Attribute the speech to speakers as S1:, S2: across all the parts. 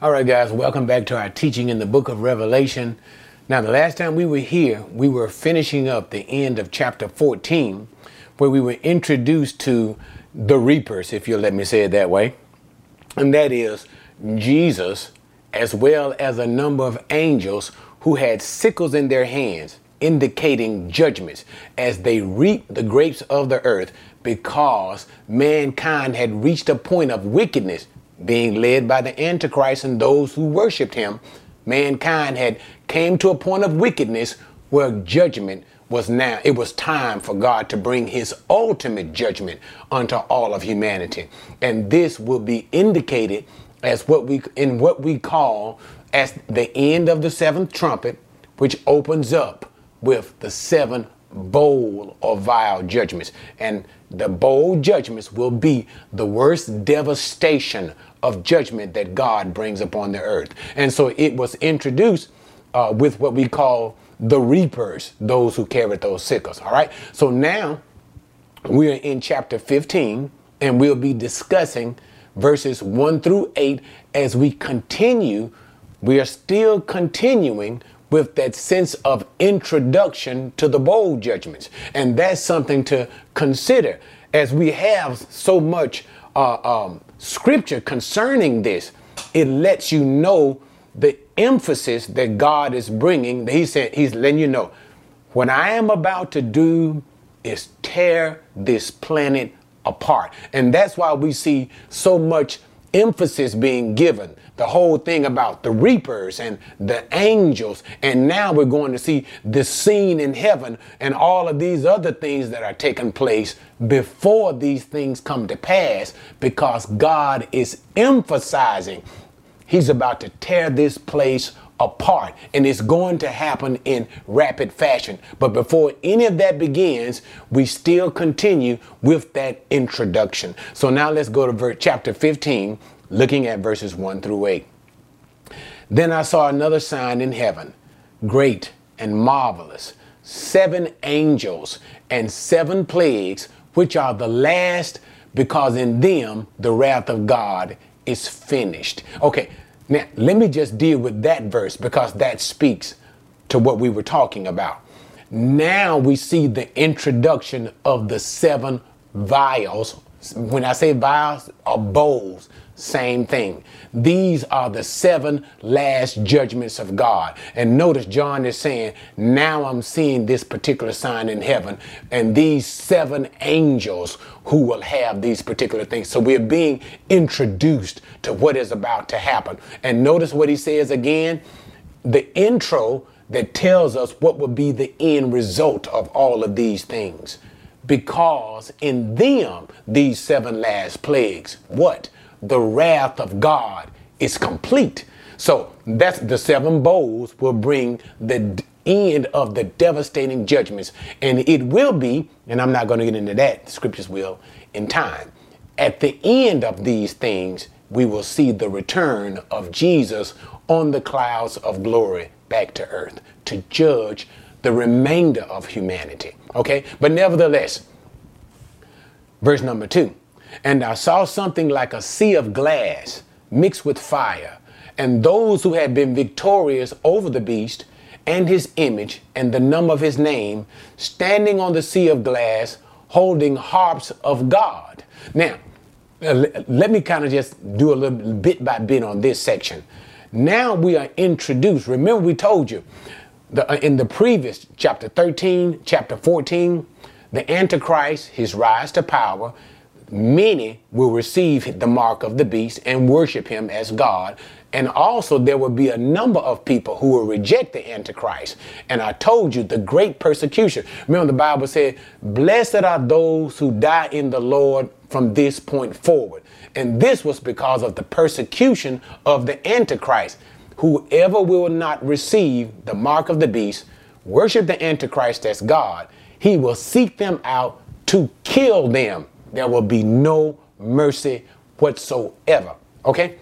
S1: All right, guys, welcome back to our teaching in the book of Revelation. Now, the last time we were here, we were finishing up the end of chapter 14, where we were introduced to the reapers, if you'll let me say it that way. And that is Jesus, as well as a number of angels who had sickles in their hands, indicating judgments as they reap the grapes of the earth because mankind had reached a point of wickedness being led by the Antichrist and those who worshiped him, mankind had came to a point of wickedness where judgment was now it was time for God to bring his ultimate judgment unto all of humanity. And this will be indicated as what we in what we call as the end of the seventh trumpet, which opens up with the seven bowl or vial judgments. And the bowl judgments will be the worst devastation of judgment that God brings upon the earth. And so it was introduced uh, with what we call the reapers, those who carried those sickles. All right. So now we are in chapter 15 and we'll be discussing verses 1 through 8 as we continue. We are still continuing with that sense of introduction to the bowl judgments. And that's something to consider as we have so much uh, um, scripture concerning this. It lets you know the emphasis that God is bringing. He said, He's letting you know, what I am about to do is tear this planet apart. And that's why we see so much emphasis being given. The whole thing about the reapers and the angels. And now we're going to see the scene in heaven and all of these other things that are taking place before these things come to pass because God is emphasizing He's about to tear this place apart and it's going to happen in rapid fashion. But before any of that begins, we still continue with that introduction. So now let's go to chapter 15, looking at verses 1 through 8. Then I saw another sign in heaven, great and marvelous, seven angels and seven plagues, which are the last, because in them the wrath of God is finished. Okay, now let me just deal with that verse because that speaks to what we were talking about. Now we see the introduction of the seven vials. When I say vials or bowls, same thing. These are the seven last judgments of God. And notice John is saying, now I'm seeing this particular sign in heaven and these seven angels who will have these particular things. So we're being introduced to what is about to happen. And notice what he says again, the intro that tells us what will be the end result of all of these things. Because in them, these seven last plagues, what? the wrath of God is complete. So that's the seven bowls will bring the end of the devastating judgments. And it will be, and I'm not going to get into that, the scriptures will in time. At the end of these things, we will see the return of Jesus on the clouds of glory back to earth to judge the remainder of humanity. Okay? But nevertheless, verse number two. And I saw something like a sea of glass mixed with fire, and those who had been victorious over the beast and his image and the number of his name, standing on the sea of glass, holding harps of God. Now, uh, let me kind of just do a little bit by bit on this section. Now we are introduced. Remember, we told you the, uh, in the previous chapter 13, chapter 14, the Antichrist, his rise to power, many will receive the mark of the beast and worship him as God. And also, there will be a number of people who will reject the Antichrist. And I told you the great persecution. Remember, the Bible said, Blessed are those who die in the Lord from this point forward. And this was because of the persecution of the Antichrist. Whoever will not receive the mark of the beast, worship the Antichrist as God, he will seek them out to kill them there will be no mercy whatsoever. Okay?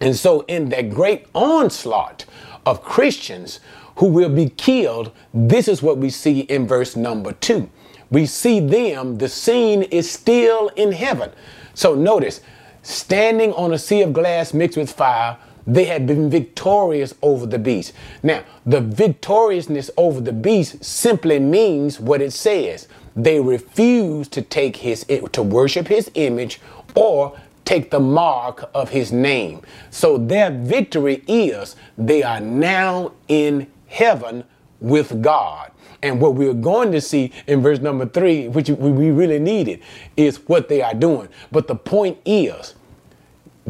S1: And so, in that great onslaught of Christians who will be killed, this is what we see in verse number two. We see them, the scene is still in heaven. So, notice, standing on a sea of glass mixed with fire, they had been victorious over the beast. Now, the victoriousness over the beast simply means what it says. They refused to take his to worship his image or take the mark of his name. So their victory is they are now in heaven with God. And what we're going to see in verse number three, which we really needed, is what they are doing. But the point is,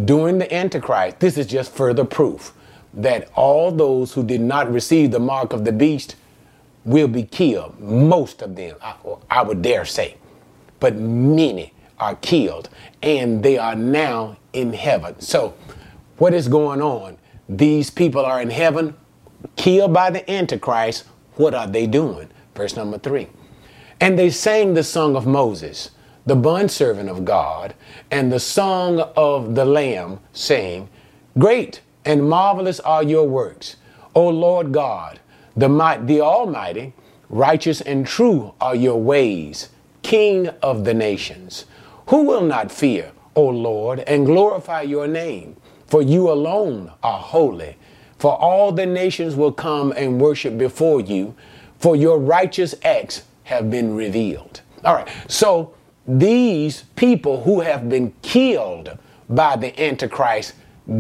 S1: during the Antichrist, this is just further proof that all those who did not receive the mark of the beast will be killed. Most of them, I, I would dare say, but many are killed, and they are now in heaven. So, what is going on? These people are in heaven, killed by the Antichrist. What are they doing? Verse number three. And they sang the song of Moses, the bondservant of God, and the song of the Lamb, saying, Great and marvelous are your works, O Lord God, the, might, the Almighty, righteous and true are your ways, King of the nations. Who will not fear, O Lord, and glorify your name? For you alone are holy. For all the nations will come and worship before you, for your righteous acts have been revealed. All right, so these people who have been killed by the Antichrist,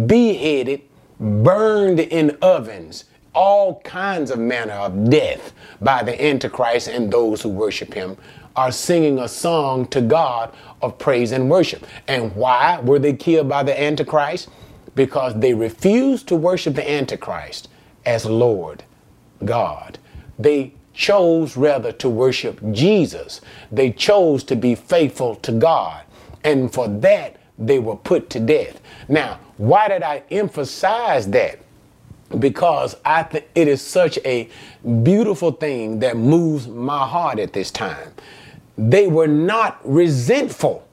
S1: beheaded, burned in ovens, all kinds of manner of death by the Antichrist and those who worship him are singing a song to God of praise and worship. And why were they killed by the Antichrist? because they refused to worship the Antichrist as Lord God. They chose rather to worship Jesus. They chose to be faithful to God. And for that, they were put to death. Now, why did I emphasize that? Because I think it is such a beautiful thing that moves my heart at this time. They were not resentful.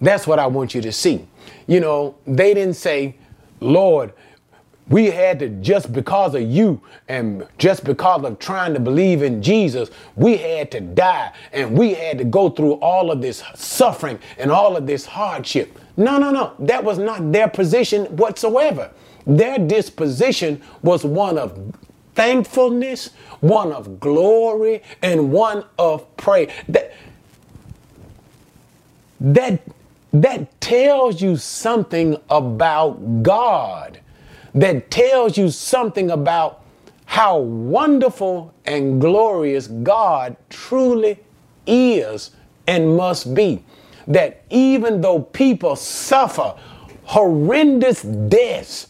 S1: That's what I want you to see. You know, they didn't say, Lord, we had to, just because of you and just because of trying to believe in Jesus, we had to die and we had to go through all of this suffering and all of this hardship. No, no, no. That was not their position whatsoever. Their disposition was one of thankfulness, one of glory, and one of praise. That, that that tells you something about God, that tells you something about how wonderful and glorious God truly is and must be. That even though people suffer horrendous deaths,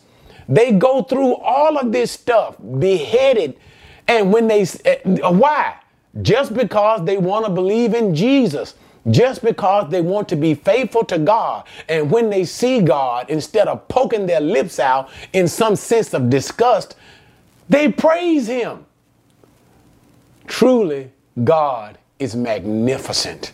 S1: they go through all of this stuff, beheaded, and when they, uh, why? Just because they want to believe in Jesus just because they want to be faithful to God. And when they see God, instead of poking their lips out in some sense of disgust, they praise Him. Truly, God is magnificent.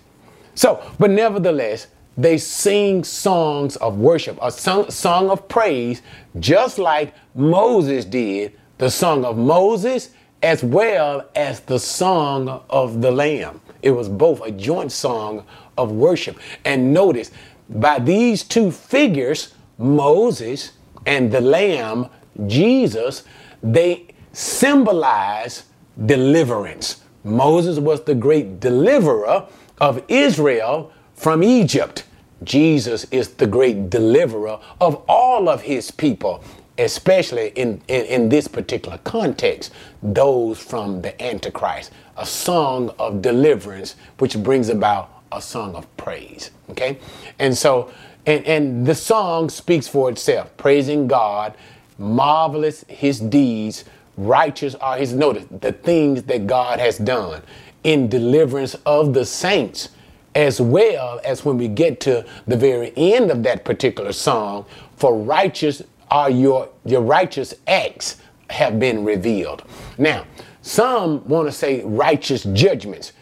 S1: So, but nevertheless, they sing songs of worship, a song, song of praise, just like Moses did, the song of Moses as well as the song of the Lamb. It was both a joint song of worship. And notice, by these two figures, Moses and the Lamb, Jesus, they symbolize deliverance. Moses was the great deliverer of Israel from Egypt. Jesus is the great deliverer of all of his people especially in, in, in, this particular context, those from the Antichrist, a song of deliverance, which brings about a song of praise. Okay? And so, and, and the song speaks for itself, praising God, marvelous his deeds, righteous are his notice, the things that God has done in deliverance of the saints as well as when we get to the very end of that particular song, for righteous are your, your righteous acts have been revealed. Now, some want to say righteous judgments.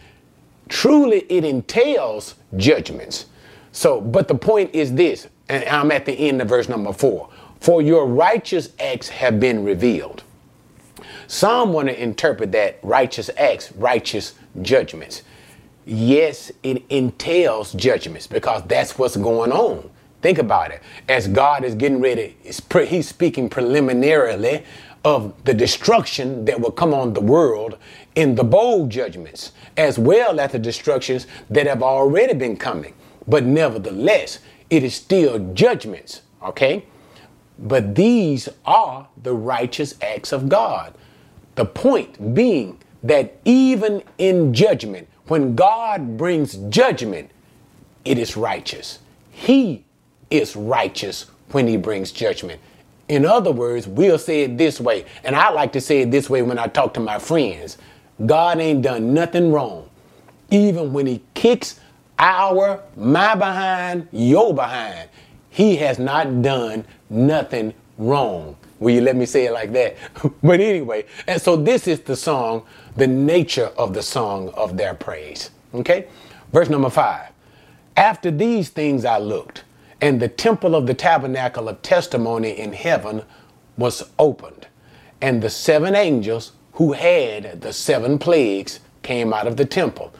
S1: Truly, it entails judgments. So, but the point is this, and I'm at the end of verse number four for your righteous acts have been revealed. Some want to interpret that righteous acts, righteous judgments. Yes, it entails judgments because that's what's going on Think about it. As God is getting ready, he's speaking preliminarily of the destruction that will come on the world in the bowl judgments, as well as the destructions that have already been coming. But nevertheless, it is still judgments, okay? But these are the righteous acts of God. The point being that even in judgment, when God brings judgment, it is righteous. He is righteous when he brings judgment. In other words, we'll say it this way, and I like to say it this way when I talk to my friends God ain't done nothing wrong. Even when he kicks our, my behind, your behind, he has not done nothing wrong. Will you let me say it like that? but anyway, and so this is the song, the nature of the song of their praise. Okay? Verse number five. After these things I looked, and the temple of the tabernacle of testimony in heaven was opened, and the seven angels who had the seven plagues came out of the temple,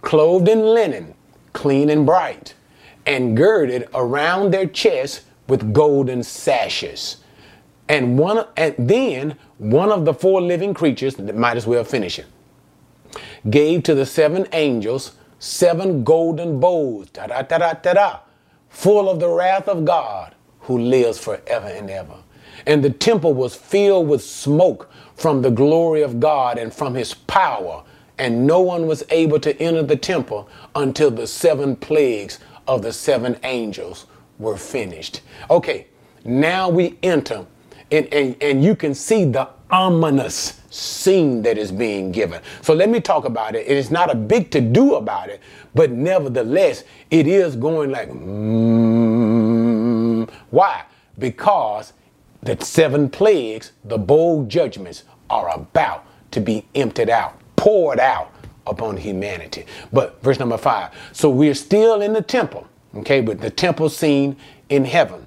S1: clothed in linen, clean and bright, and girded around their chests with golden sashes. And one and then one of the four living creatures, that might as well finish it, gave to the seven angels seven golden bowls, da da da da da, full of the wrath of God who lives forever and ever. And the temple was filled with smoke from the glory of God and from his power. And no one was able to enter the temple until the seven plagues of the seven angels were finished. Okay, now we enter, and, and, and you can see the ominous scene that is being given. So let me talk about it. It is not a big to do about it, but nevertheless, it is going like, mm. why? Because the seven plagues, the bowl judgments, are about to be emptied out, poured out upon humanity. But verse number five. So we're still in the temple, okay, with the temple scene in heaven.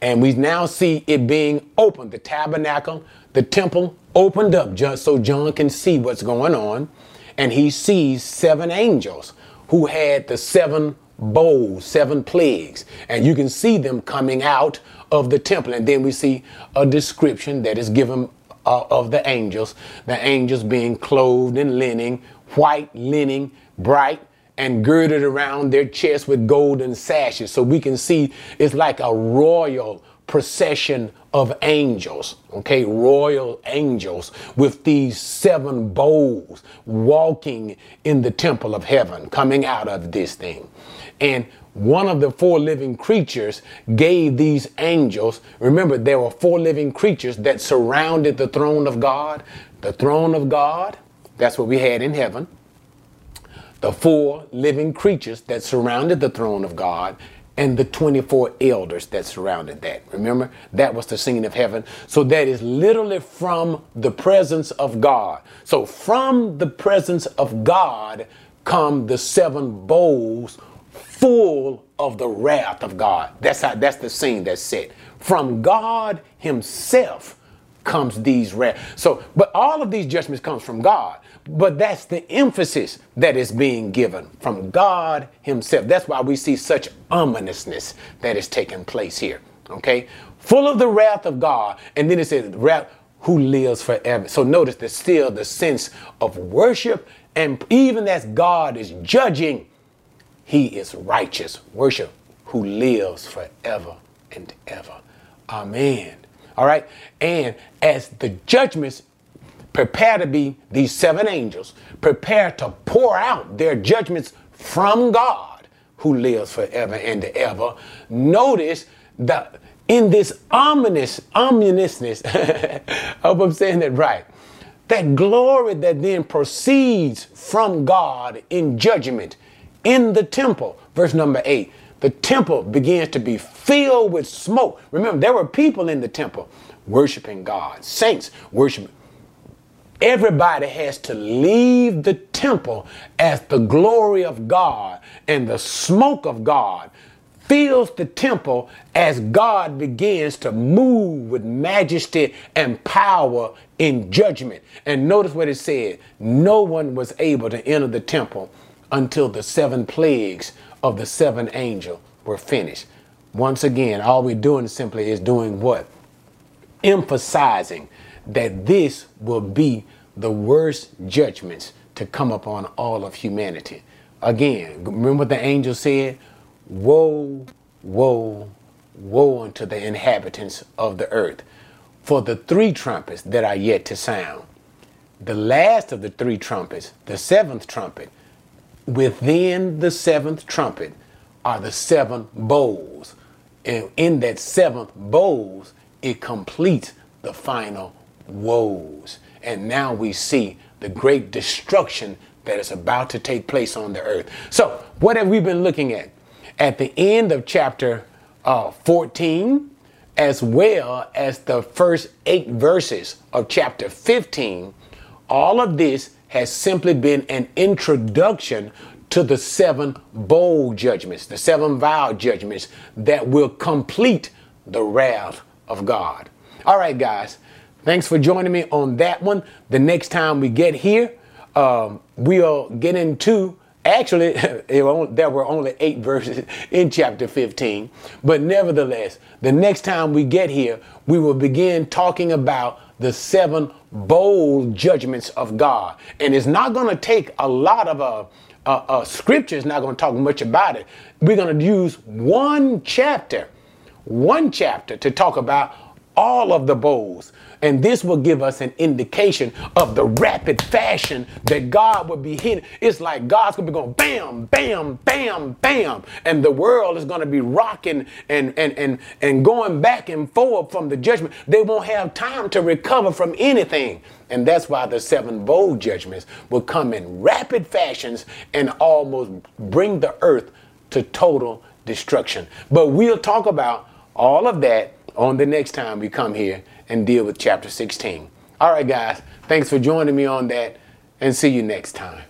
S1: And we now see it being opened, the tabernacle, the temple opened up just so John can see what's going on. And he sees seven angels who had the seven bowls, seven plagues. And you can see them coming out of the temple. And then we see a description that is given uh, of the angels, the angels being clothed in linen, white linen, bright, and girded around their chests with golden sashes. So we can see it's like a royal procession of angels, okay, royal angels with these seven bowls walking in the temple of heaven, coming out of this thing. And one of the four living creatures gave these angels, remember, there were four living creatures that surrounded the throne of God. The throne of God, that's what we had in heaven. The four living creatures that surrounded the throne of God and the 24 elders that surrounded that. Remember, that was the scene of heaven. So that is literally from the presence of God. So from the presence of God come the seven bowls full of the wrath of God. That's how that's the scene that's set. From God himself comes these wrath. So, but all of these judgments comes from God. But that's the emphasis that is being given from God Himself. That's why we see such ominousness that is taking place here. Okay? Full of the wrath of God. And then it says, wrath who lives forever. So notice there's still the sense of worship. And even as God is judging, He is righteous. Worship who lives forever and ever. Amen. All right? And as the judgments prepare to be these seven angels, prepare to pour out their judgments from God who lives forever and ever. Notice that in this ominous, ominousness, I hope I'm saying that right, that glory that then proceeds from God in judgment in the temple. Verse number eight, the temple begins to be filled with smoke. Remember, there were people in the temple worshiping God, saints worshiping Everybody has to leave the temple as the glory of God and the smoke of God fills the temple as God begins to move with majesty and power in judgment. And notice what it said no one was able to enter the temple until the seven plagues of the seven angel were finished. once again, all we're doing simply is doing what? Emphasizing that this will be the worst judgments to come upon all of humanity. Again, remember what the angel said? Woe, woe, woe unto the inhabitants of the earth for the three trumpets that are yet to sound. The last of the three trumpets, the seventh trumpet, within the seventh trumpet are the seven bowls. And in that seventh bowls, it completes the final woes. And now we see the great destruction that is about to take place on the earth. So, what have we been looking at? At the end of chapter uh, 14, as well as the first eight verses of chapter 15, all of this has simply been an introduction to the seven bowl judgments, the seven vial judgments that will complete the wrath of God. All right, guys, thanks for joining me on that one. The next time we get here, um, we'll get into Actually, there were only eight verses in chapter 15. But nevertheless, the next time we get here, we will begin talking about the seven bowl judgments of God. And it's not going to take a lot of uh, uh, uh, scripture, is not going to talk much about it. We're going to use one chapter, one chapter to talk about all of the bowls. And this will give us an indication of the rapid fashion that God will be hitting. It's like God's to be going bam, bam, bam, bam. And the world is to be rocking and, and, and, and going back and forth from the judgment. They won't have time to recover from anything. And that's why the seven bowl judgments will come in rapid fashions and almost bring the earth to total destruction. But we'll talk about all of that on the next time we come here and deal with chapter 16. All right, guys, thanks for joining me on that, and see you next time.